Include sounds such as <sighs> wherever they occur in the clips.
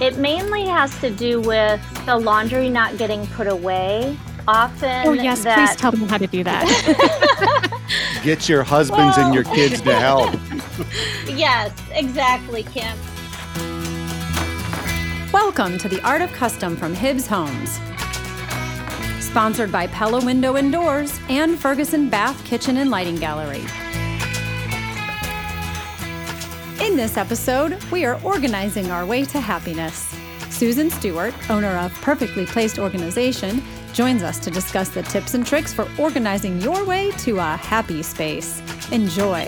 It mainly has to do with the laundry not getting put away. Often, Oh, yes, that, please tell them how to do that. <laughs> Get your husbands and your kids to help. <laughs> Yes, exactly, Kim. Welcome to the Art of Custom from Hibbs Homes. Sponsored by Pella Window and Doors and Ferguson Bath Kitchen and Lighting Gallery. In this episode, we are organizing our way to happiness. Susan Stewart, owner of Perfectly Placed Organization, joins us to discuss the tips and tricks for organizing your way to a happy space. Enjoy.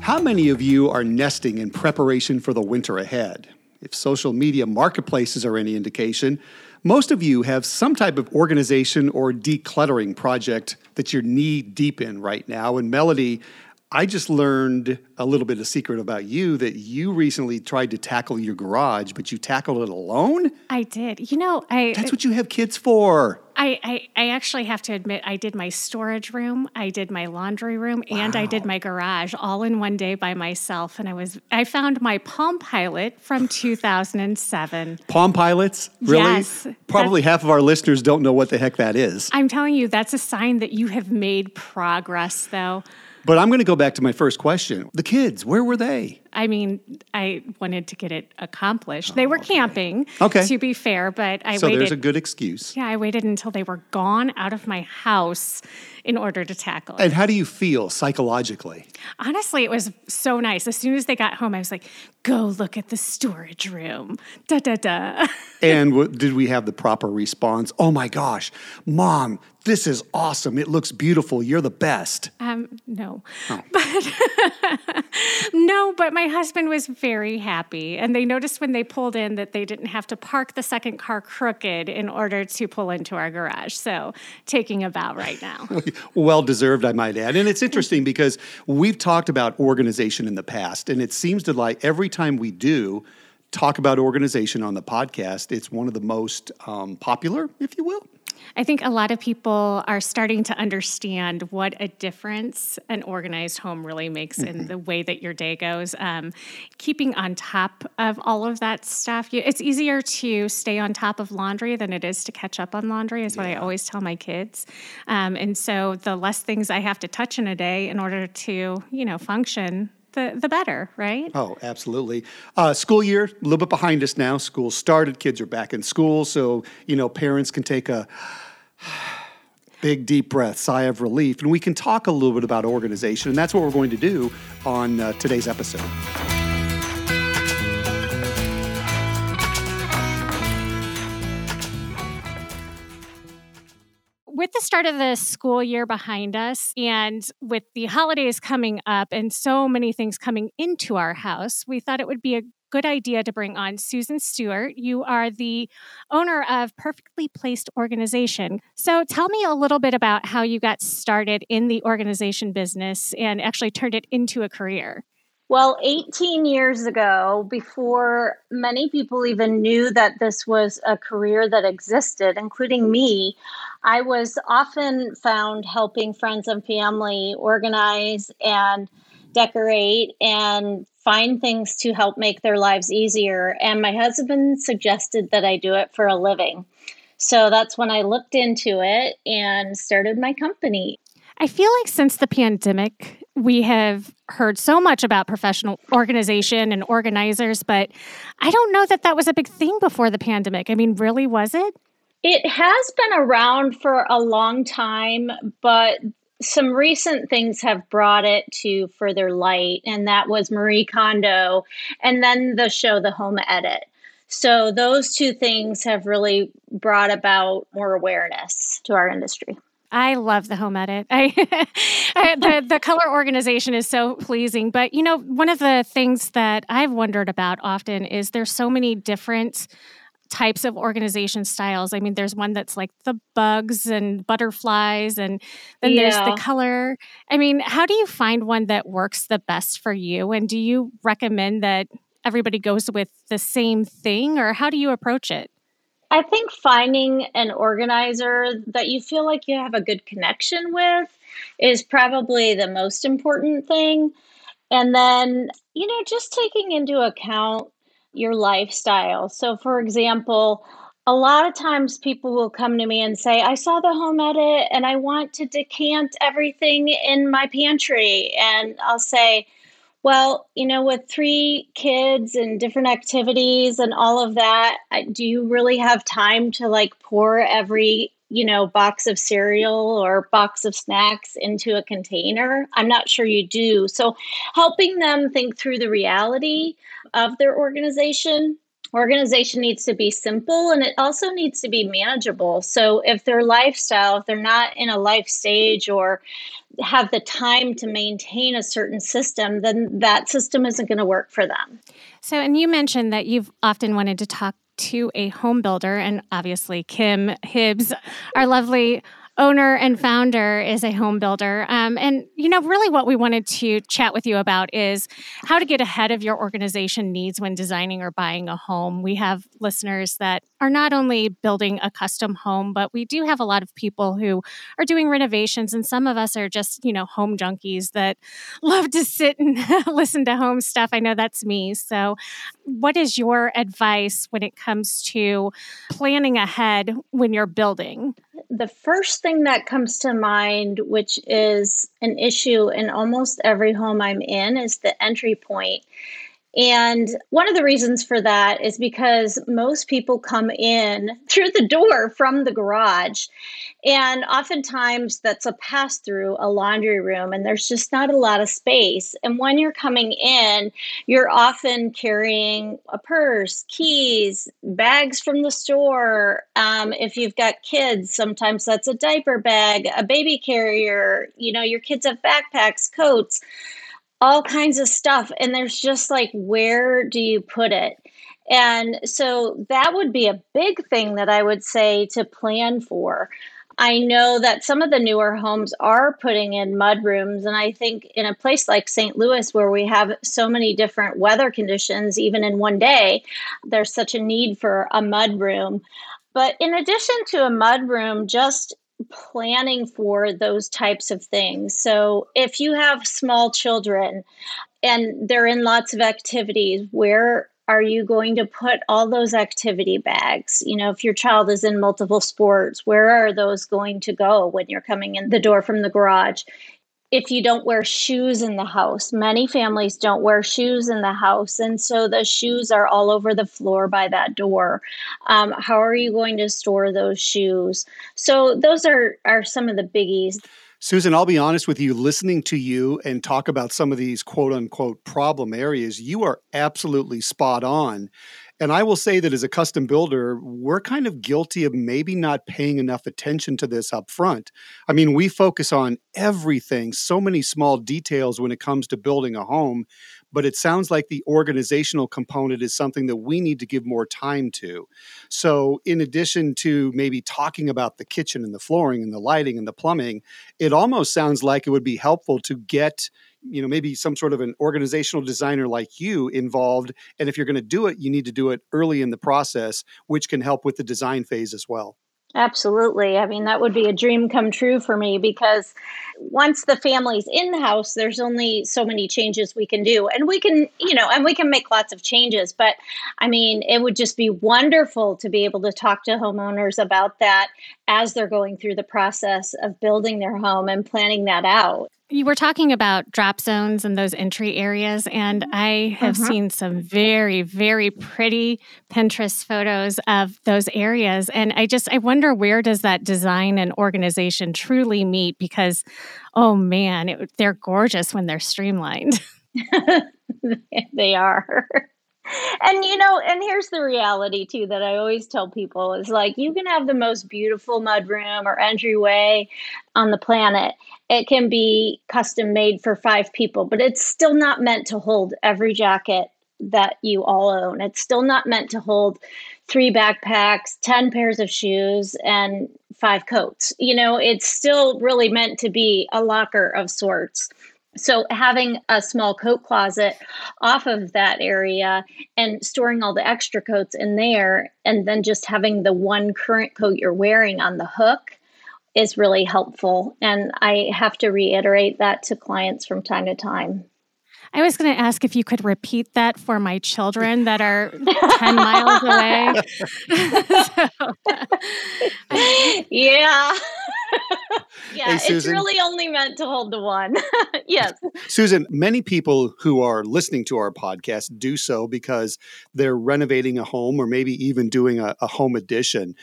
How many of you are nesting in preparation for the winter ahead? If social media marketplaces are any indication, most of you have some type of organization or decluttering project that you're knee deep in right now. And Melody, I just learned a little bit of secret about you that you recently tried to tackle your garage, but you tackled it alone? I did. You know, I That's what you have kids for. I, I, I actually have to admit, I did my storage room, I did my laundry room, and I did my garage all in one day by myself. And I was I found my Palm Pilot from <laughs> 2007. Palm Pilots? Really? Yes. Probably half of our listeners don't know what the heck that is. I'm telling you, that's a sign that you have made progress, though. But I'm going to go back to my first question. The kids, where were they? I mean, I wanted to get it accomplished. they oh, were camping, Oh, Okay. to be fair, but I so waited. So there's a good excuse. yeah, I waited until they were gone out of my house in order to tackle it. And how do you feel psychologically? Honestly, it was so nice. As soon as they got home, I was like, go look at the storage room. Da da da. <laughs> And w- did we have the proper response? Oh my gosh, mom, this is awesome. It looks beautiful. You're the best. Um, no. <laughs> But <laughs> no, but my husband was very happy. And they noticed when they pulled in that they didn't have to park the second car crooked in order to pull into our garage. So taking a bow right now. <laughs> well deserved, I might add. And it's interesting because we've talked about organization in the past, and it seems to like every time we do talk about organization on the podcast, it's one of the most um, popular, if you will. I think a lot of people are starting to understand what a difference an organized home really makes in the way that your day goes. Um, keeping on top of all of that stuff, you, it's easier to stay on top of laundry than it is to catch up on laundry, is what I always tell my kids. Um, and so the less things I have to touch in a day in order to, you know, function, the, the better, right? Oh, absolutely. Uh, school year, a little bit behind us now. School started, kids are back in school. So, you know, parents can take a <sighs> big, deep breath, sigh of relief. And we can talk a little bit about organization. And that's what we're going to do on uh, today's episode. With the start of the school year behind us and with the holidays coming up and so many things coming into our house, we thought it would be a good idea to bring on Susan Stewart. You are the owner of Perfectly Placed Organization. So tell me a little bit about how you got started in the organization business and actually turned it into a career. Well, 18 years ago, before many people even knew that this was a career that existed, including me, I was often found helping friends and family organize and decorate and find things to help make their lives easier. And my husband suggested that I do it for a living. So that's when I looked into it and started my company. I feel like since the pandemic, we have heard so much about professional organization and organizers, but I don't know that that was a big thing before the pandemic. I mean, really, was it? It has been around for a long time, but some recent things have brought it to further light, and that was Marie Kondo and then the show The Home Edit. So, those two things have really brought about more awareness to our industry. I love the home edit. <laughs> I, I, the the color organization is so pleasing. But you know, one of the things that I've wondered about often is there's so many different types of organization styles. I mean, there's one that's like the bugs and butterflies, and then there's the color. I mean, how do you find one that works the best for you? And do you recommend that everybody goes with the same thing, or how do you approach it? I think finding an organizer that you feel like you have a good connection with is probably the most important thing. And then, you know, just taking into account your lifestyle. So, for example, a lot of times people will come to me and say, I saw the home edit and I want to decant everything in my pantry. And I'll say, well, you know, with three kids and different activities and all of that, do you really have time to like pour every, you know, box of cereal or box of snacks into a container? I'm not sure you do. So, helping them think through the reality of their organization organization needs to be simple and it also needs to be manageable. So if their lifestyle, if they're not in a life stage or have the time to maintain a certain system, then that system isn't going to work for them. So, and you mentioned that you've often wanted to talk to a home builder, and obviously, Kim Hibbs, our lovely owner and founder is a home builder. Um, and, you know, really what we wanted to chat with you about is how to get ahead of your organization needs when designing or buying a home. We have listeners that are not only building a custom home, but we do have a lot of people who are doing renovations. And some of us are just, you know, home junkies that love to sit and <laughs> listen to home stuff. I know that's me. So, what is your advice when it comes to planning ahead when you're building? The first thing that comes to mind, which is an issue in almost every home I'm in, is the entry point. And one of the reasons for that is because most people come in <laughs> through the door from the garage. And oftentimes that's a pass through a laundry room, and there's just not a lot of space. And when you're coming in, you're often carrying a purse, keys, bags from the store. Um, if you've got kids, sometimes that's a diaper bag, a baby carrier. You know, your kids have backpacks, coats all kinds of stuff. And there's just like, where do you put it? And so that would be a big thing that I would say to plan for. I know that some of the newer homes are putting in mud rooms. And I think in a place like St. Louis, where we have so many different weather conditions, even in one day, there's such a need for a mud room. But in addition to a mud room, just planning for those types of things. So if you have small children and they're in lots of activities, where are you going to put all those activity bags? You know, if your child is in multiple sports, where are those going to go when you're coming in the door from the garage? If you don't wear shoes in the house. Many families don't wear shoes in the house, and so the shoes are all over the floor by that door. Um, how are you going to store those shoes? So those are are some of the biggies. Susan, I'll be honest with you, listening to you and talk about some of these quote unquote problem areas, you are absolutely spot on. And I will say that as a custom builder, we're kind of guilty of maybe not paying enough attention to this up front. I mean, we focus on everything, so many small details when it comes to building a home, but it sounds like the organizational component is something that we need to give more time to. So, in addition to maybe talking about the kitchen and the flooring and the lighting and the plumbing, it almost sounds like it would be helpful to get you know maybe some sort of an organizational designer like you involved and if you're going to do it you need to do it early in the process which can help with the design phase as well Absolutely. I mean, that would be a dream come true for me because once the family's in the house, there's only so many changes we can do. And we can, you know, and we can make lots of changes. But I mean, it would just be wonderful to be able to talk to homeowners about that as they're going through the process of building their home and planning that out. You were talking about drop zones and those entry areas, and I have uh-huh. seen some very, very pretty Pinterest photos of those areas. And I just, I wonder where does that design and organization truly meet? Because, oh man, it, they're gorgeous when they're streamlined. <laughs> they are and you know, and here's the reality too that I always tell people is like you can have the most beautiful mudroom or entryway on the planet. It can be custom made for five people, but it's still not meant to hold every jacket that you all own. It's still not meant to hold three backpacks, 10 pairs of shoes, and five coats. You know, it's still really meant to be a locker of sorts. So, having a small coat closet off of that area and storing all the extra coats in there, and then just having the one current coat you're wearing on the hook is really helpful. And I have to reiterate that to clients from time to time. I was going to ask if you could repeat that for my children that are 10 miles away. <laughs> <laughs> yeah. Uh, yeah, hey, it's really only meant to hold the one. <laughs> yes. Susan, many people who are listening to our podcast do so because they're renovating a home or maybe even doing a, a home addition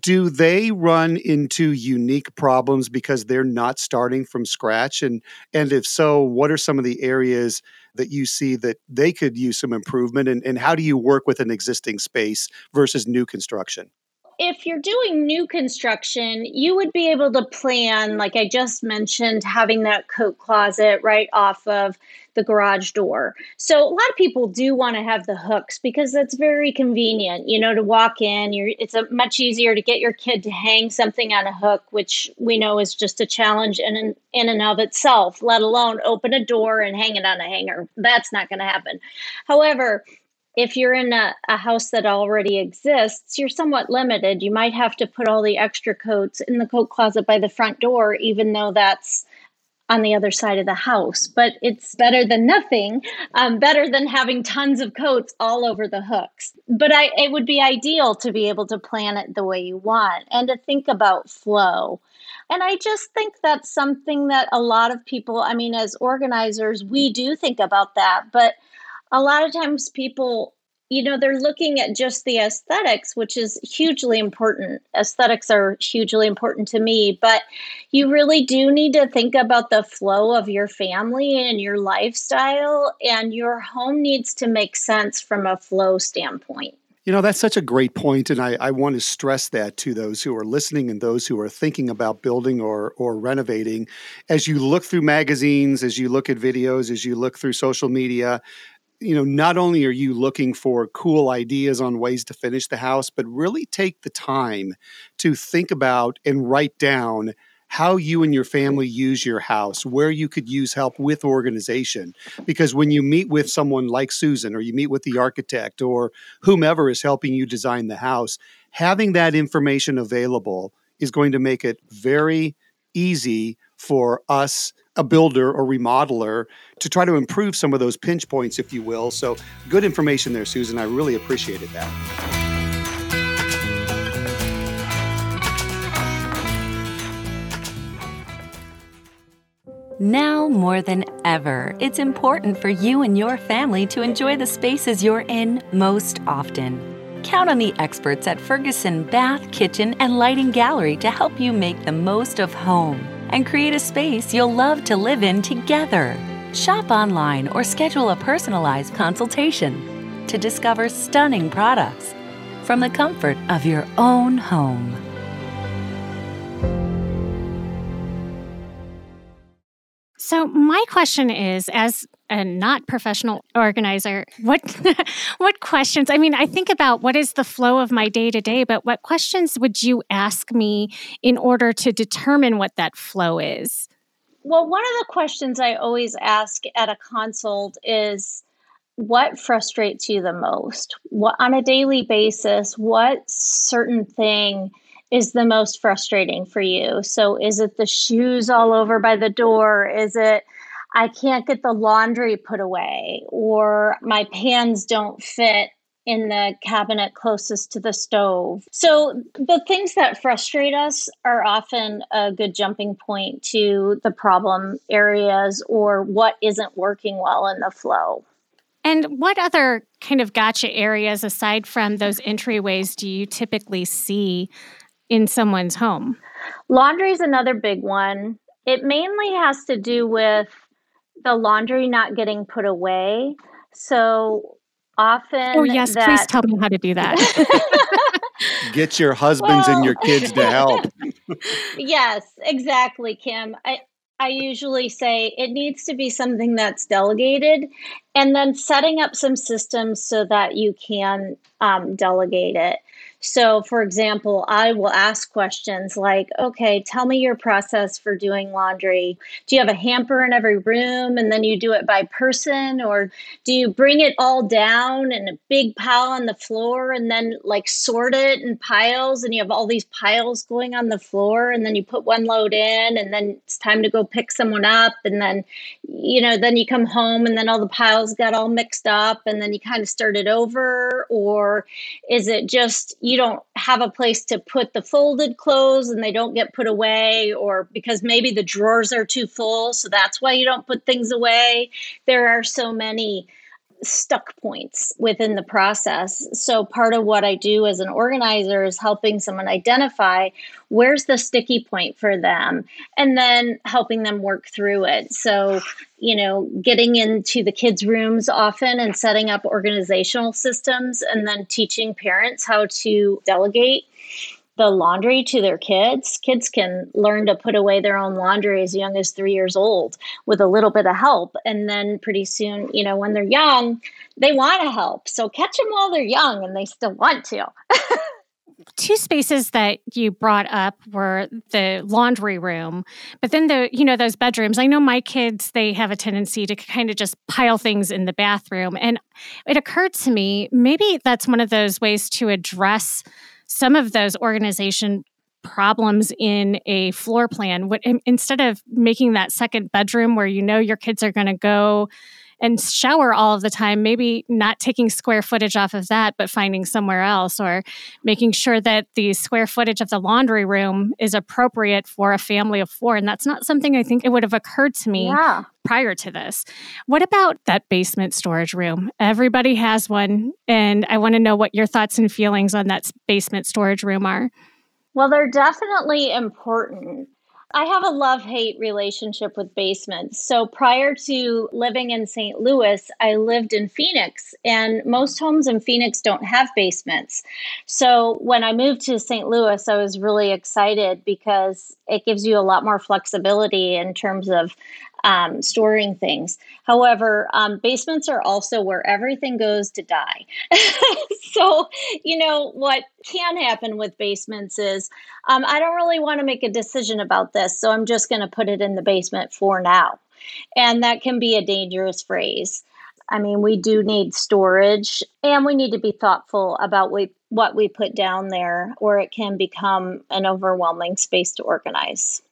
do they run into unique problems because they're not starting from scratch? And and if so what are some of the areas that you see that they could use some improvement? And, and how do you work with an existing space versus new construction if you're doing new construction, you would be able to plan, like I just mentioned, having that coat closet right off of the garage door. So a lot of people do want to have the hooks because that's very convenient, you know, to walk in. You're, it's a much easier to get your kid to hang something on a hook, which we know is just a challenge in in and of itself. Let alone open a door and hang it on a hanger. That's not going to happen. However, if you're in a, a house that already exists, you're somewhat limited. You might have to put all the extra coats in the coat closet by the front door, even though that's on the other side of the house. But it's better than nothing, um, better than having tons of coats all over the hooks. But I, it would be ideal to be able to plan it the way you want and to think about flow. And I just think that's something that a lot of people, I mean, as organizers, we do think about that. But a lot of times people you know they're looking at just the aesthetics which is hugely important aesthetics are hugely important to me but you really do need to think about the flow of your family and your lifestyle and your home needs to make sense from a flow standpoint you know, that's such a great point, and I, I, want to stress that to those who are listening and those who are thinking about building or or renovating. As you look through magazines, as you look at videos, as you look through social media, you know, not only are you looking for cool ideas on ways to finish the house, but really take the time to think about and write down how you and your family use your house, where you could use help with organization. Because when you meet with someone like Susan, or you meet with the architect, or whomever is helping you design the house, having that information available is going to make it very easy for us a builder or remodeler to try to improve some of those pinch points, if you will. So, good information there, Susan. I really appreciated that. Now more than ever, it's important for you and your family to enjoy the spaces you're in most often. Count on the experts at Ferguson Bath, Kitchen, and Lighting Gallery to help you make the most of home and create a space you'll love to live in together. Shop online or schedule a personalized consultation to discover stunning products from the comfort of your own home. So my question is as a not professional organizer, what <laughs> what questions? I mean, I think about what is the flow of my day to day, but what questions would you ask me in order to determine what that flow is? Well, one of the questions I always ask at a consult is what frustrates you the most? What on a daily basis, what certain thing is the most frustrating for you? So, is it the shoes all over by the door? Is it I can't get the laundry put away, or my pans don't fit in the cabinet closest to the stove. So, the things that frustrate us are often a good jumping point to the problem areas or what isn't working well in the flow. And what other kind of gotcha areas aside from those entryways do you typically see in someone's home? Laundry is another big one. It mainly has to do with the laundry not getting put away. So often. Oh, yes, that... please tell me how to do that. <laughs> Get your husbands well... and your kids to help. <laughs> yes, exactly, Kim. I, I usually say it needs to be something that's delegated and then setting up some systems so that you can um, delegate it. So, for example, I will ask questions like, okay, tell me your process for doing laundry. Do you have a hamper in every room and then you do it by person? Or do you bring it all down in a big pile on the floor and then like sort it in piles and you have all these piles going on the floor and then you put one load in and then it's time to go pick someone up and then, you know, then you come home and then all the piles got all mixed up and then you kind of start it over? Or is it just, you you don't have a place to put the folded clothes and they don't get put away, or because maybe the drawers are too full, so that's why you don't put things away. There are so many stuck points within the process. So, part of what I do as an organizer is helping someone identify where's the sticky point for them and then helping them work through it. So, you know, getting into the kids' rooms often and setting up organizational systems and then teaching parents how to delegate the laundry to their kids. Kids can learn to put away their own laundry as young as three years old with a little bit of help. And then pretty soon, you know, when they're young, they want to help. So catch them while they're young and they still want to. <laughs> two spaces that you brought up were the laundry room but then the you know those bedrooms i know my kids they have a tendency to kind of just pile things in the bathroom and it occurred to me maybe that's one of those ways to address some of those organization problems in a floor plan what instead of making that second bedroom where you know your kids are going to go and shower all of the time, maybe not taking square footage off of that, but finding somewhere else, or making sure that the square footage of the laundry room is appropriate for a family of four. And that's not something I think it would have occurred to me yeah. prior to this. What about that basement storage room? Everybody has one. And I want to know what your thoughts and feelings on that basement storage room are. Well, they're definitely important. I have a love hate relationship with basements. So prior to living in St. Louis, I lived in Phoenix, and most homes in Phoenix don't have basements. So when I moved to St. Louis, I was really excited because it gives you a lot more flexibility in terms of um, storing things. However, um, basements are also where everything goes to die. <laughs> so, you know, what can happen with basements is um, I don't really want to make a decision about this, so I'm just going to put it in the basement for now. And that can be a dangerous phrase. I mean, we do need storage and we need to be thoughtful about we, what we put down there, or it can become an overwhelming space to organize.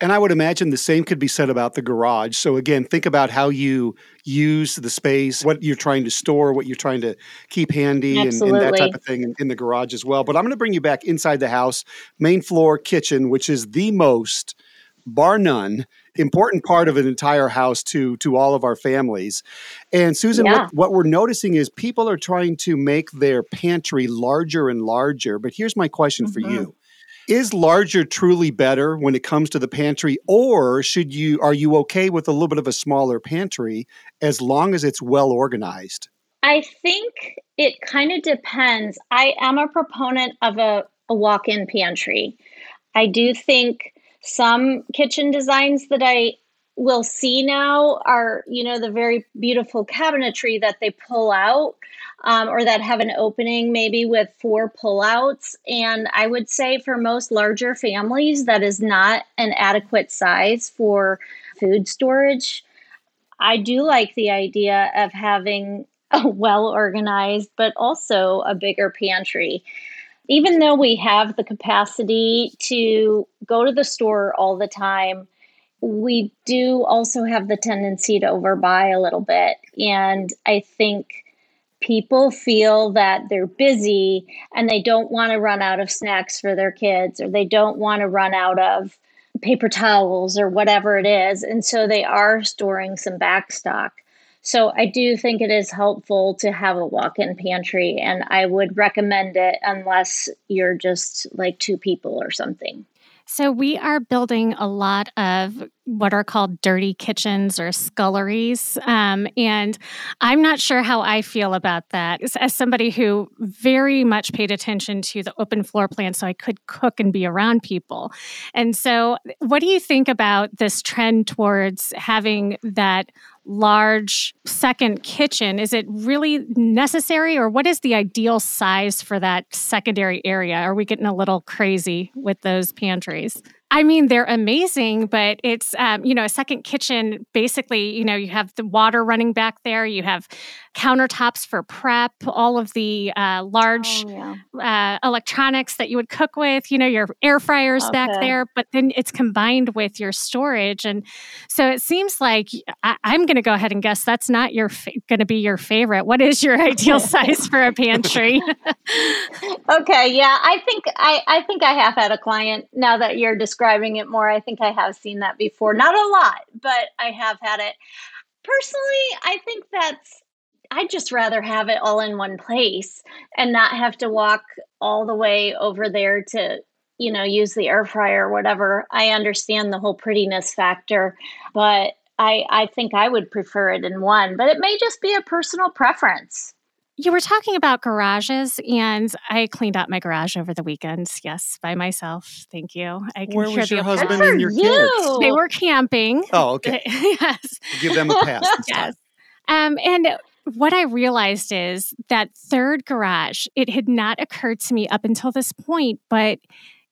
And I would imagine the same could be said about the garage. So again, think about how you use the space, what you're trying to store, what you're trying to keep handy, and, and, that type of thing in, in the garage as well. But I'm going to bring you back inside the house, main floor kitchen, which is the most, bar none, important part of an entire house to to all of our families. And Susan, yeah. what, what we're noticing is people are trying to make their pantry larger and larger. But here's my question mm-hmm. for you is larger truly better when it comes to the pantry or should you are you okay with a little bit of a smaller pantry as long as it's well organized? I think it kind of depends. I am a proponent of a, a walk-in pantry. I do think some kitchen designs that I will see now are, you know, the very beautiful cabinetry that they pull out um, or that have an opening maybe with four pullouts. And I would say for most larger families, that is not an adequate size for food storage. I do like the idea of having a well organized, but also a bigger pantry. Even though we have the capacity to go to the store all the time, we do also have the tendency to overbuy a little bit. And I think people feel that they're busy and they don't want to run out of snacks for their kids or they don't want to run out of paper towels or whatever it is. And so they are storing some back stock. So I do think it is helpful to have a walk in pantry, and I would recommend it unless you're just like two people or something. So, we are building a lot of what are called dirty kitchens or sculleries. Um, and I'm not sure how I feel about that as, somebody who very much paid attention to the open floor plan so I could cook and be around people. And so, what do you think about this trend towards having that large second kitchen? Is it really necessary, or what is the ideal size for that secondary area? Are we getting a little crazy with those pantries? I mean, they're amazing, but it's, um, you know, a second kitchen. Basically, you know, you have the water running back there, you have countertops for prep, all of the uh, large oh, yeah. uh, electronics that you would cook with, you know, your air fryers okay. back there, but then it's combined with your storage. And so it seems like I- am going to go ahead and guess that's not your fa- going to be your favorite. What is your ideal <laughs> size for a pantry? okay. Yeah. I think I, I think I have had a client now that you're describing describing it more. I think I have seen that before. Not a lot, but I have had it. Personally, I think that's I'd just rather have it all in one place and not have to walk all the way over there to, you know, use the air fryer or whatever. I understand the whole prettiness factor, but I I think I would prefer it in one, but it may just be a personal preference. You were talking about garages, and I cleaned out my garage over the weekend. Yes, by myself. Thank you. I can Where was your husband and your you. kids? They were camping. Oh, okay. <laughs> yes. Give them a pass. <laughs> yes. Um, and what I realized is that third garage, it had not occurred to me up until this point, but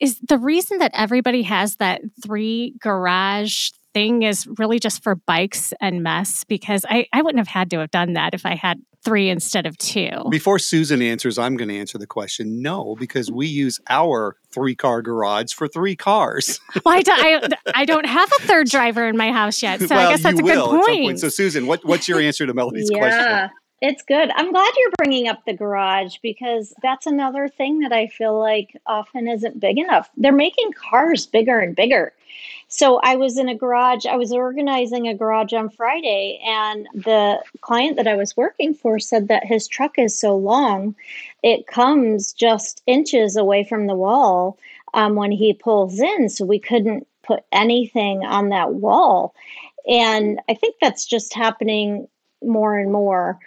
is the reason that everybody has that three garage thing is really just for bikes and mess because I, I wouldn't have had to have done that if I had three instead of two. Before Susan answers, I'm going to answer the question. No, because we use our three car garage for three cars. <laughs> well, I, do, I, I, don't have a third driver in my house yet, so well, I guess that's a good point. point. So, Susan, what, what's your answer to Melody's yeah. question? It's good. I'm glad you're bringing up the garage because that's another thing that I feel like often isn't big enough. They're making cars bigger and bigger. So I was in a garage, I was organizing a garage on Friday, and the client that I was working for said that his truck is so long, it comes just inches away from the wall um, when he pulls in. So we couldn't put anything on that wall. And I think that's just happening more and more.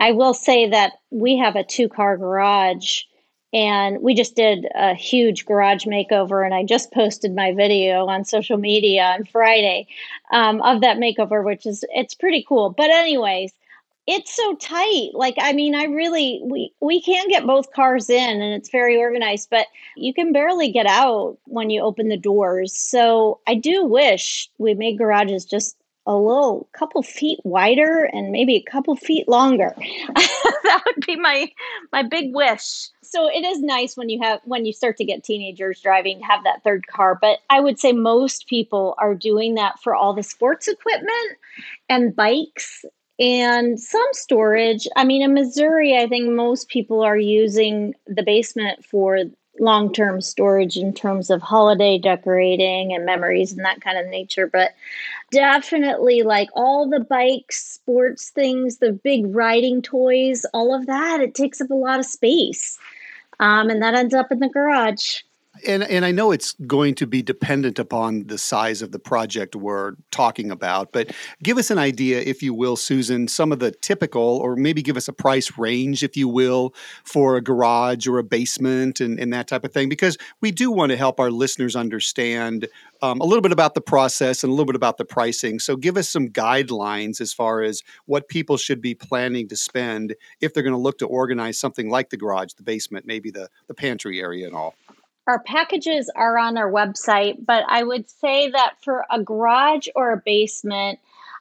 I will say that we have a two car garage and we just did a huge garage makeover and i just posted my video on social media on friday um, of that makeover which is it's pretty cool. But anyways it's so tight. Like i mean i really we we can get both cars in and it's very organized but you can barely get out when you open the doors. So i do wish we made garages just a little couple feet wider and maybe a couple feet longer. <laughs> that would be my my big wish. So it is nice when you have when you start to get teenagers driving to have that third car, but I would say most people are doing that for all the sports equipment and bikes and some storage. I mean in Missouri, I think most people are using the basement for long term storage in terms of holiday decorating and memories and that kind of nature. But definitely, like all the bikes, sports things, the big riding toys, all of that, it takes up a lot of space. Um, and that ends up in the garage and and I know it's going to be dependent upon the size of the project we're talking about, but give us an idea, if you will, Susan, some of the typical, or maybe give us a price range, if you will, for a garage or a basement and, and that type of thing, because we do want to help our listeners understand um, a little bit about the process and a little bit about the pricing. So give us some guidelines as far as what people should be planning to spend if they're going to look to organize something like the garage, the basement, maybe the the pantry area and all our packages are on our website, but I would say that for a garage or a basement,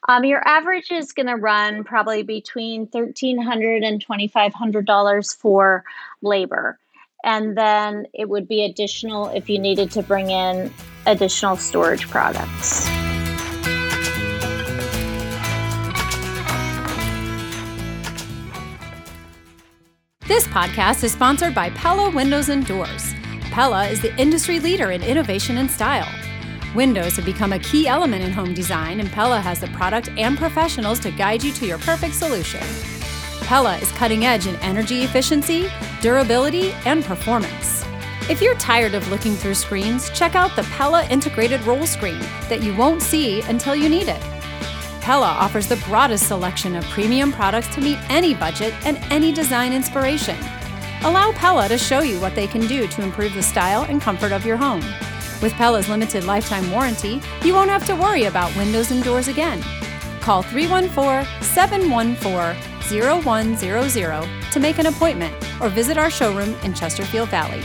um, your average is going to run probably between $1,300 and $2,500 for labor. And then it would be additional if you needed to bring in additional storage products. This podcast is sponsored by Pella Windows and Doors. Pella is the industry leader in innovation and style. Windows have become a key element in home design, and Pella has the product and professionals to guide you to your perfect solution. Pella is cutting edge in energy efficiency, durability, and performance. If you're tired of looking through screens, check out the Pella integrated roll screen that you won't see until you need it. Pella offers the broadest selection of premium products to meet any budget and any design inspiration. Allow Pella to show you what they can do to improve the style and comfort of your home. With Pella's limited lifetime warranty, you won't have to worry about windows and doors again. Call 314 714 0100 to make an appointment or visit our showroom in Chesterfield Valley.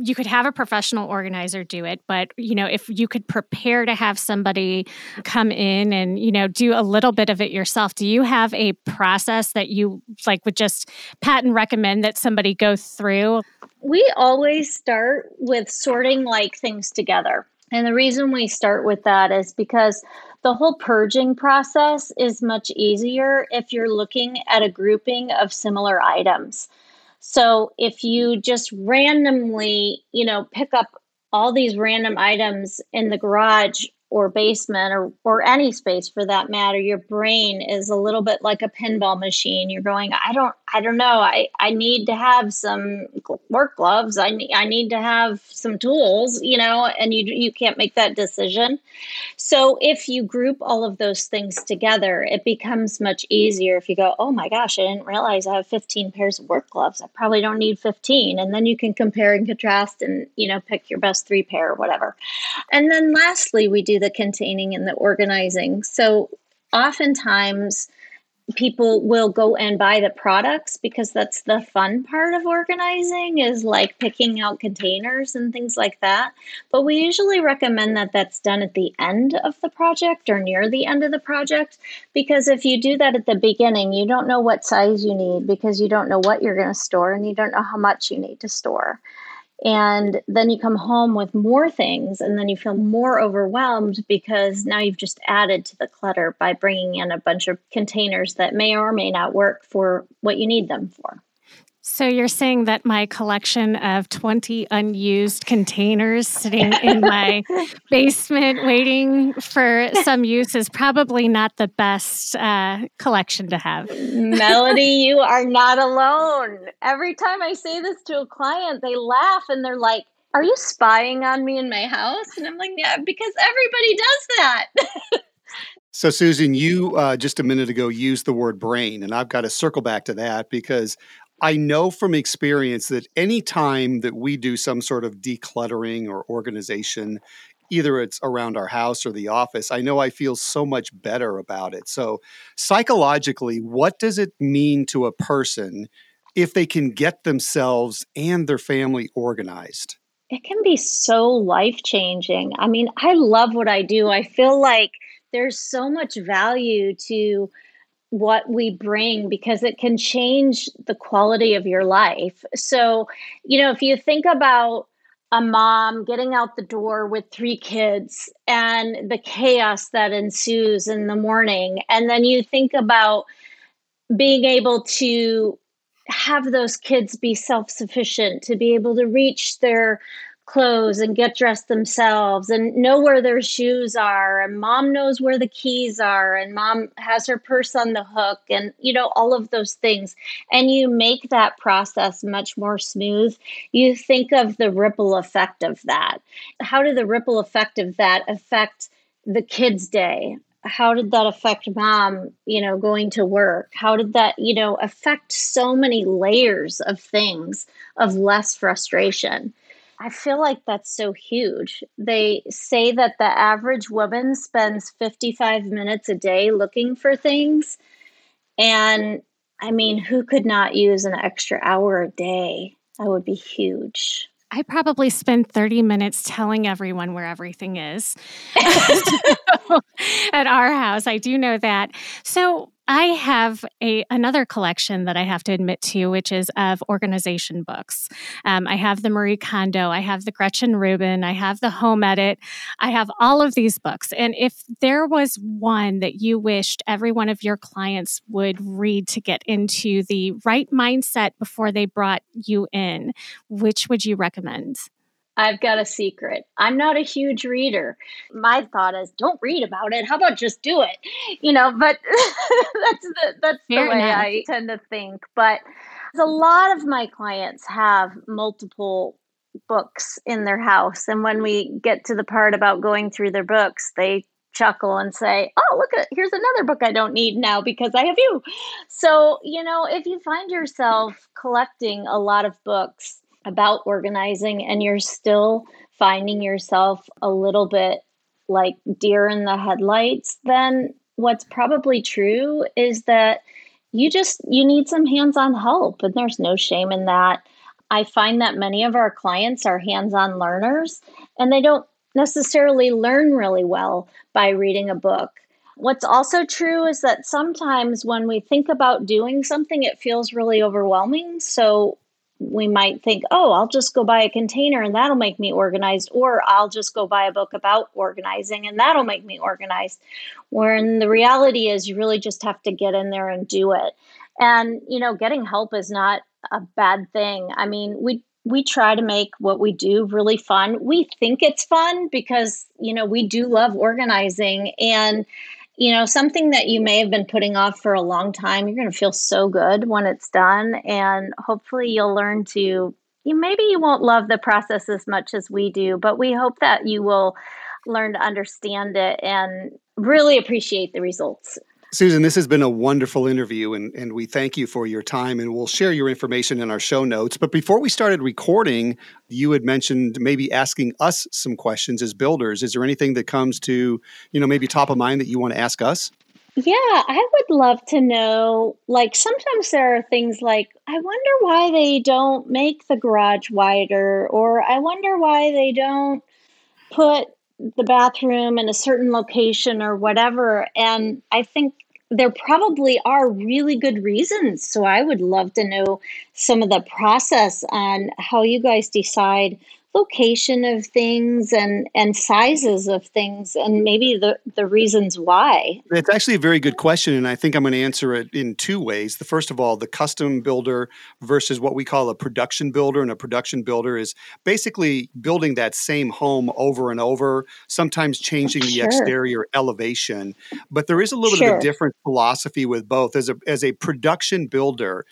You could have a professional organizer do it but you know if you could prepare to have somebody come in and you know do a little bit of it yourself do you have a process that you like would just pat and recommend that somebody go through? We always start with sorting like things together. And the reason we start with that is because the whole purging process is much easier if you're looking at a grouping of similar items so if you just randomly, you know, pick up all these random items in the garage or basement or, or any space for that matter your brain is a little bit like a pinball machine. You're going i don't i don't know. I i need to have some work gloves. I need i need to have some tools you know and you you can't make that decision. So if you group all of those things together it becomes much easier. If you go oh my gosh i didn't realize i have 15 pairs of work gloves. I probably don't need 15 and then you can compare and contrast and you know pick your best three pair or whatever. And then lastly we do the containing and the organizing. So oftentimes people will go and buy the products because that's the fun part of organizing is like picking out containers and things like that but we usually recommend that that's done at the end of the project or near the end of the project because if you do that at the beginning you don't know what size you need because you don't know what you're going to store and you don't know how much you need to store and then you come home with more things, and then you feel more overwhelmed because now you've just added to the clutter by bringing in a bunch of containers that may or may not work for what you need them for. So you're saying that my collection of 20 unused containers sitting in my <laughs> basement waiting for some use is probably not the best uh, collection to have. Melody, <laughs> you are not alone. Every time I say this to a client, they laugh and they're like, are you spying on me in my house? And I'm like, yeah, because everybody does that. So, Susan, you uh, just a minute ago used the word brain, and I've got to circle back to that because I know from experience that any time that we do some sort of decluttering or organization, either it's around our house or the office, I know I feel so much better about it. So, psychologically, what does it mean to a person if they can get themselves and their family organized? It can be so life changing. I mean, I love what I do. I feel like there's so much value to what we bring because it can change the quality of your life. So, you know, if you think about a mom getting out the door with three kids and the chaos that ensues in the morning, and then you think about being able to have those kids be self sufficient, to be able to reach their clothes and get dressed themselves and know where their shoes are and mom knows where the keys are and mom has her purse on the hook and you know all of those things. And you make that process much more smooth. You think of the ripple effect of that. How did the ripple effect of that affect the kids day? How did that affect mom you know going to work? How did that you know affect so many layers of things of less frustration I feel like that's so huge. They say that the average woman spends 55 minutes a day looking for things. And I mean, who could not use an extra hour a day? That would be huge. I probably spend 30 minutes telling everyone where everything is <laughs> <laughs> at our house. I do know that. So, I have a another collection that I have to admit to, which is of organization books. Um, I have the Marie Kondo, I have the Gretchen Rubin, I have the Home Edit, I have all of these books. And if there was one that you wished every one of your clients would read to get into the right mindset before they brought you in, which would you recommend? I've got a secret. I'm not a huge reader. My thought is don't read about it. How about just do it? You know, but <laughs> that's the that's Fair the way enough. I tend to think. But a lot of my clients have multiple books in their house and when we get to the part about going through their books, they chuckle and say, "Oh, look at here's another book I don't need now because I have you." So, you know, if you find yourself collecting a lot of books about organizing and you're still finding yourself a little bit like deer in the headlights, then what's probably true is that you just you need some hands-on help and there's no shame in that. I find that many of our clients are hands-on learners and they don't necessarily learn really well by reading a book. What's also true is that sometimes when we think about doing something, it feels really overwhelming. So we might think, oh, I'll just go buy a container and that'll make me organized, or I'll just go buy a book about organizing and that'll make me organized. When the reality is, you really just have to get in there and do it. And, you know, getting help is not a bad thing. I mean, we we try to make what we do really fun. We think it's fun because, you know, we do love organizing and you know, something that you may have been putting off for a long time, you're going to feel so good when it's done. And hopefully you'll learn to, you maybe you won't love the process as much as we do, but we hope that you will learn to understand it and really appreciate the results. Susan, this has been a wonderful interview, and, and we thank you for your time, and we'll share your information in our show notes. But before we started recording, you had mentioned maybe asking us some questions as builders. Is there anything that comes to, you know, maybe top of mind that you want to ask us? Yeah, I would love to know. Like, sometimes there are things like, I wonder why they don't make the garage wider, or I wonder why they don't put the bathroom in a certain location or whatever. And I think there probably are really good reasons. So I would love to know some of the process on how you guys decide location of things and and sizes of things and maybe the the reasons why it's actually a very good question and i think i'm going to answer it in two ways the first of all the custom builder versus what we call a production builder and a production builder is basically building that same home over and over sometimes changing the sure. exterior elevation but there is a little sure. bit of a different philosophy with both as a as a production builder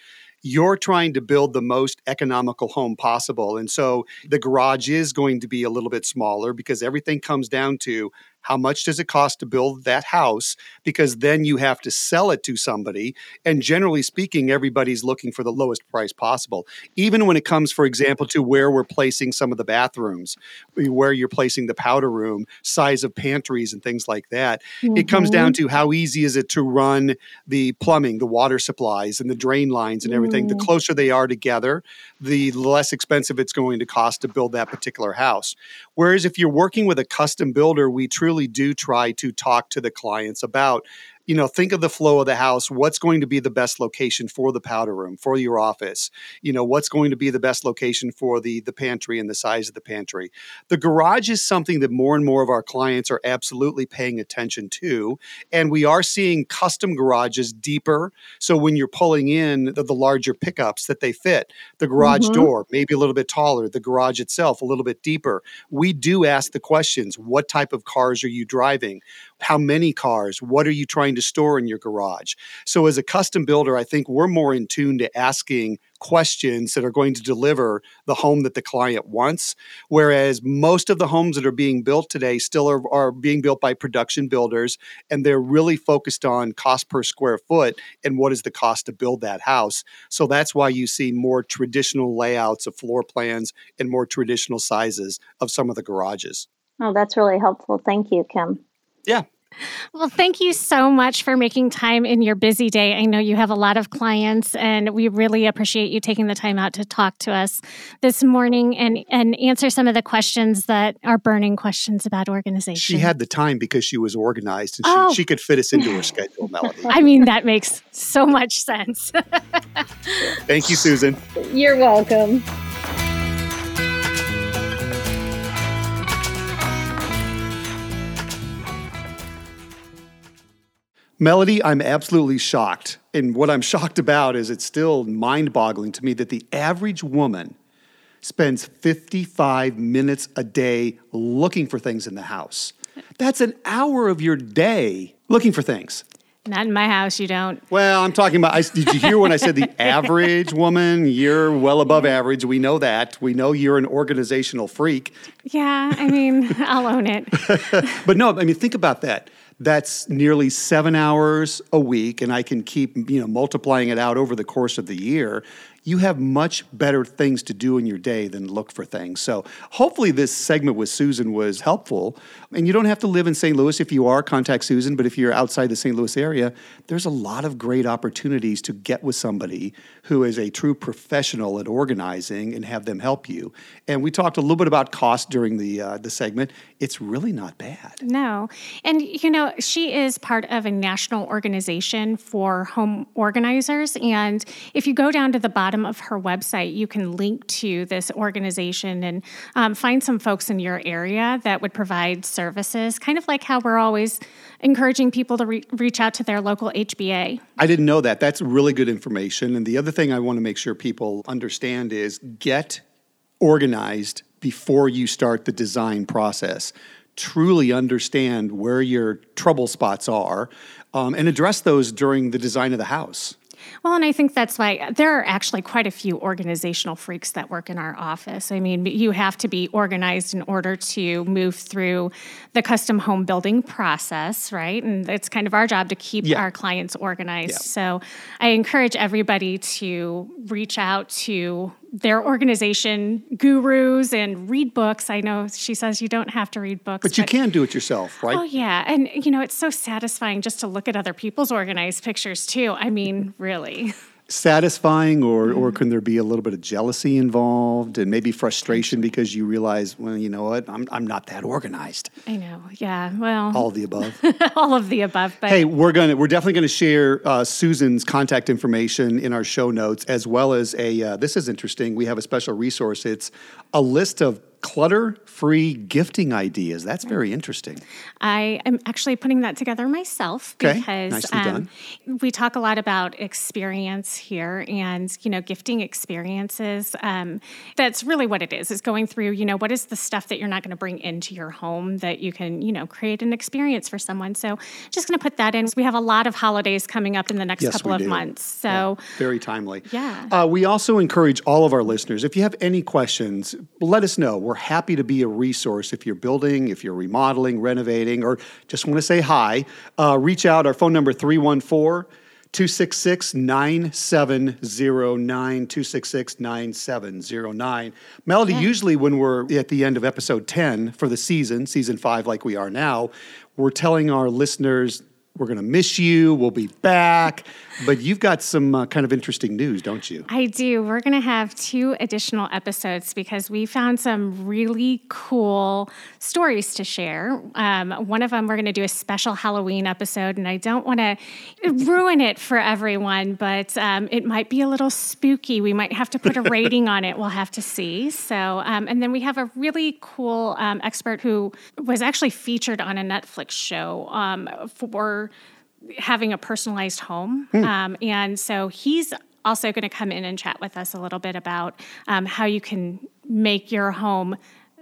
you're trying to build the most economical home possible. And so the garage is going to be a little bit smaller because everything comes down to how much does it cost to build that house? Because then you have to sell it to somebody. And generally speaking, everybody's looking for the lowest price possible. Even when it comes, for example, to where we're placing some of the bathrooms, where you're placing the powder room, size of pantries, and things like that. Mm-hmm. It comes down mm-hmm. to how easy is it to run the plumbing, the water supplies, and the drain lines and everything. Mm. The closer they are together, the less expensive it's going to cost to build that particular house. Whereas if you're working with a custom builder, we truly really do try to talk to the clients about you know think of the flow of the house what's going to be the best location for the powder room for your office? You know what's going to be the best location for the the pantry and the size of the pantry? The garage is something that more and more of our clients are absolutely paying attention to and we are seeing custom garages deeper. So when you're pulling in the, the larger pickups that they fit the garage mm-hmm. door maybe a little bit taller the garage itself a little bit deeper. We do ask the questions what type of cars are you driving? How many cars? What are you trying to store in your garage so as a custom builder i think we're more in tune to asking questions that are going to deliver the home that the client wants whereas most of the homes that are being built today still are, are being built by production builders and they're really focused on cost per square foot and what is the cost to build that house so that's why you see more traditional layouts of floor plans and more traditional sizes of some of the garages Oh, that's really helpful. Thank you, Kim. Yeah. Well, thank you so much for making time in your busy day. I know you have a lot of clients, and we really appreciate you taking the time out to talk to us this morning and, and answer some of the questions that are burning questions about organization. She had the time because she was organized and oh. she, she could fit us into her <laughs> schedule, Melody. I mean, that makes so much sense. <laughs> thank you, Susan. You're welcome. Melody, I'm absolutely shocked. And what I'm <laughs> shocked about is it's still mind boggling to me that the average woman spends 55 minutes a day looking for things in the house. That's an hour of your day looking for things. Not in my house, you don't. Well, I'm talking about. I, did you hear when I said the <laughs> average woman? You're well above average. We know that. We know you're an organizational freak. Yeah, I mean, <laughs> I'll own it. but no, I mean, think about that. That's nearly seven hours a week, and I can keep you know multiplying it out over the course of the year you have much better things to do in your day than look for things. So hopefully this segment with Susan was helpful. And you don't have to live in St. Louis. If you are, contact Susan. But if you're outside the St. Louis area, there's a lot of great opportunities to get with somebody who is a true professional at organizing and have them help you. And we talked a little bit about cost during the uh, the segment. It's really not bad. No, and you know she is part of a national organization for home organizers. And if you go down to the bottom of her website, you can link to this organization and um, find some folks in your area that would provide services, kind of like how we're always encouraging people to re- reach out to their local HBA. I didn't know that. That's really good information. And the other thing I want to make sure people understand is get organized before you start the design process. Truly understand where your trouble spots are um, and address those during the design of the house. Well, and I think that's why there are actually quite a few organizational freaks that work in our office. I mean, you have to be organized in order to move through the custom home building process, right? And it's kind of our job to keep yeah. our clients organized. Yeah. So I encourage everybody to reach out to their organization gurus and read books. I know she says you don't have to read books, but, but you can do it yourself, right? Oh yeah, and you know it's so satisfying just to look at other people's organized pictures too. I mean, really. <laughs> satisfying or or can there be a little bit of jealousy involved and maybe frustration because you realize well you know what I'm I'm not that organized. I know. Yeah. Well, all of the above. <laughs> all of the above. But hey, we're going to we're definitely going to share uh, Susan's contact information in our show notes as well as a uh, this is interesting. We have a special resource. It's a list of clutter free gifting ideas. That's very interesting. I am actually putting that together myself okay. because um, we talk a lot about experience here and, you know, gifting experiences. Um, that's really what it is, is going through, you know, what is the stuff that you're not going to bring into your home that you can, you know, create an experience for someone. So just going to put that in. We have a lot of holidays coming up in the next yes, couple of do. months. So yeah, very timely. Yeah. Uh, we also encourage all of our listeners, if you have any questions, let us know. We're happy to be a resource if you're building, if you're remodeling, renovating, or just want to say hi. Uh, reach out. Our phone number 314 266 9709. 266 9709. Melody, yeah. usually when we're at the end of episode 10 for the season, season five, like we are now, we're telling our listeners we're going to miss you. We'll be back. But you've got some uh, kind of interesting news, don't you? I do. We're going to have two additional episodes because we found some really cool stories to share. Um, one of them, we're going to do a special Halloween episode, and I don't want to ruin it for everyone, but um, it might be a little spooky. We might have to put a rating <laughs> on it. We'll have to see. So, um, and then we have a really cool um, expert who was actually featured on a Netflix show um, for having a personalized home. Hmm. Um, and so he's also going to come in and chat with us a little bit about um, how you can make your home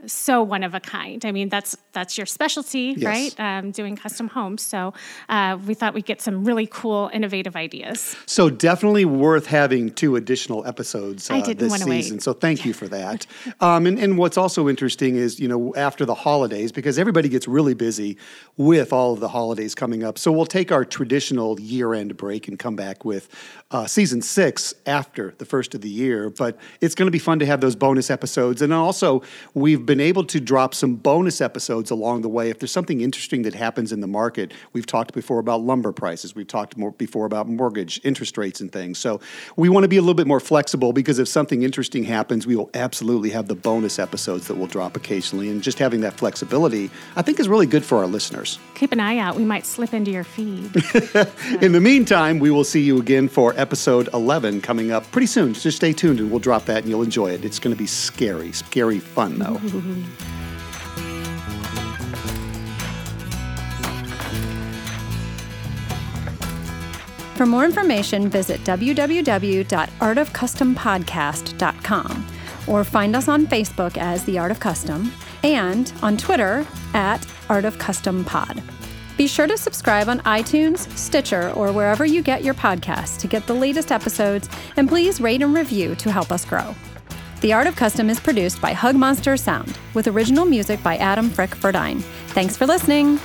so one of a kind. I mean, that's that's your specialty, yes. right? Um, doing custom homes. So uh, we thought we'd get some really cool, innovative ideas. So definitely worth having two additional episodes uh, this season. Wait. So thank you for that. <laughs> um, and, and what's also interesting is, you know, after the holidays, because everybody gets really busy with all of the holidays coming up. So we'll take our traditional year-end break and come back with uh, season six after the first of the year. But it's going to be fun to have those bonus episodes. And also, we've been able to drop some bonus episodes along the way. If there's something interesting that happens in the market, we've talked before about lumber prices. We've talked more before about mortgage interest rates and things. So we want to be a little bit more flexible because if something interesting happens, we will absolutely have the bonus episodes that will drop occasionally. And just having that flexibility, I think, is really good for our listeners. Keep an eye out. We might slip into your feed. <laughs> in the meantime, we will see you again for episode 11 coming up pretty soon. Just stay tuned and we'll drop that and you'll enjoy it. It's going to be scary, scary fun, though. <laughs> Mm-hmm. For more information, visit www.artofcustompodcast.com. or find us on Facebook as The Art of Custom and on Twitter at Art of Custom Pod. Be sure to subscribe on iTunes, Stitcher, or wherever you get your podcasts to get the latest episodes, and please rate and review to help us grow. The Art of Custom is produced by Hug Monster Sound, with original music by Adam Frick Verdine. Thanks for listening.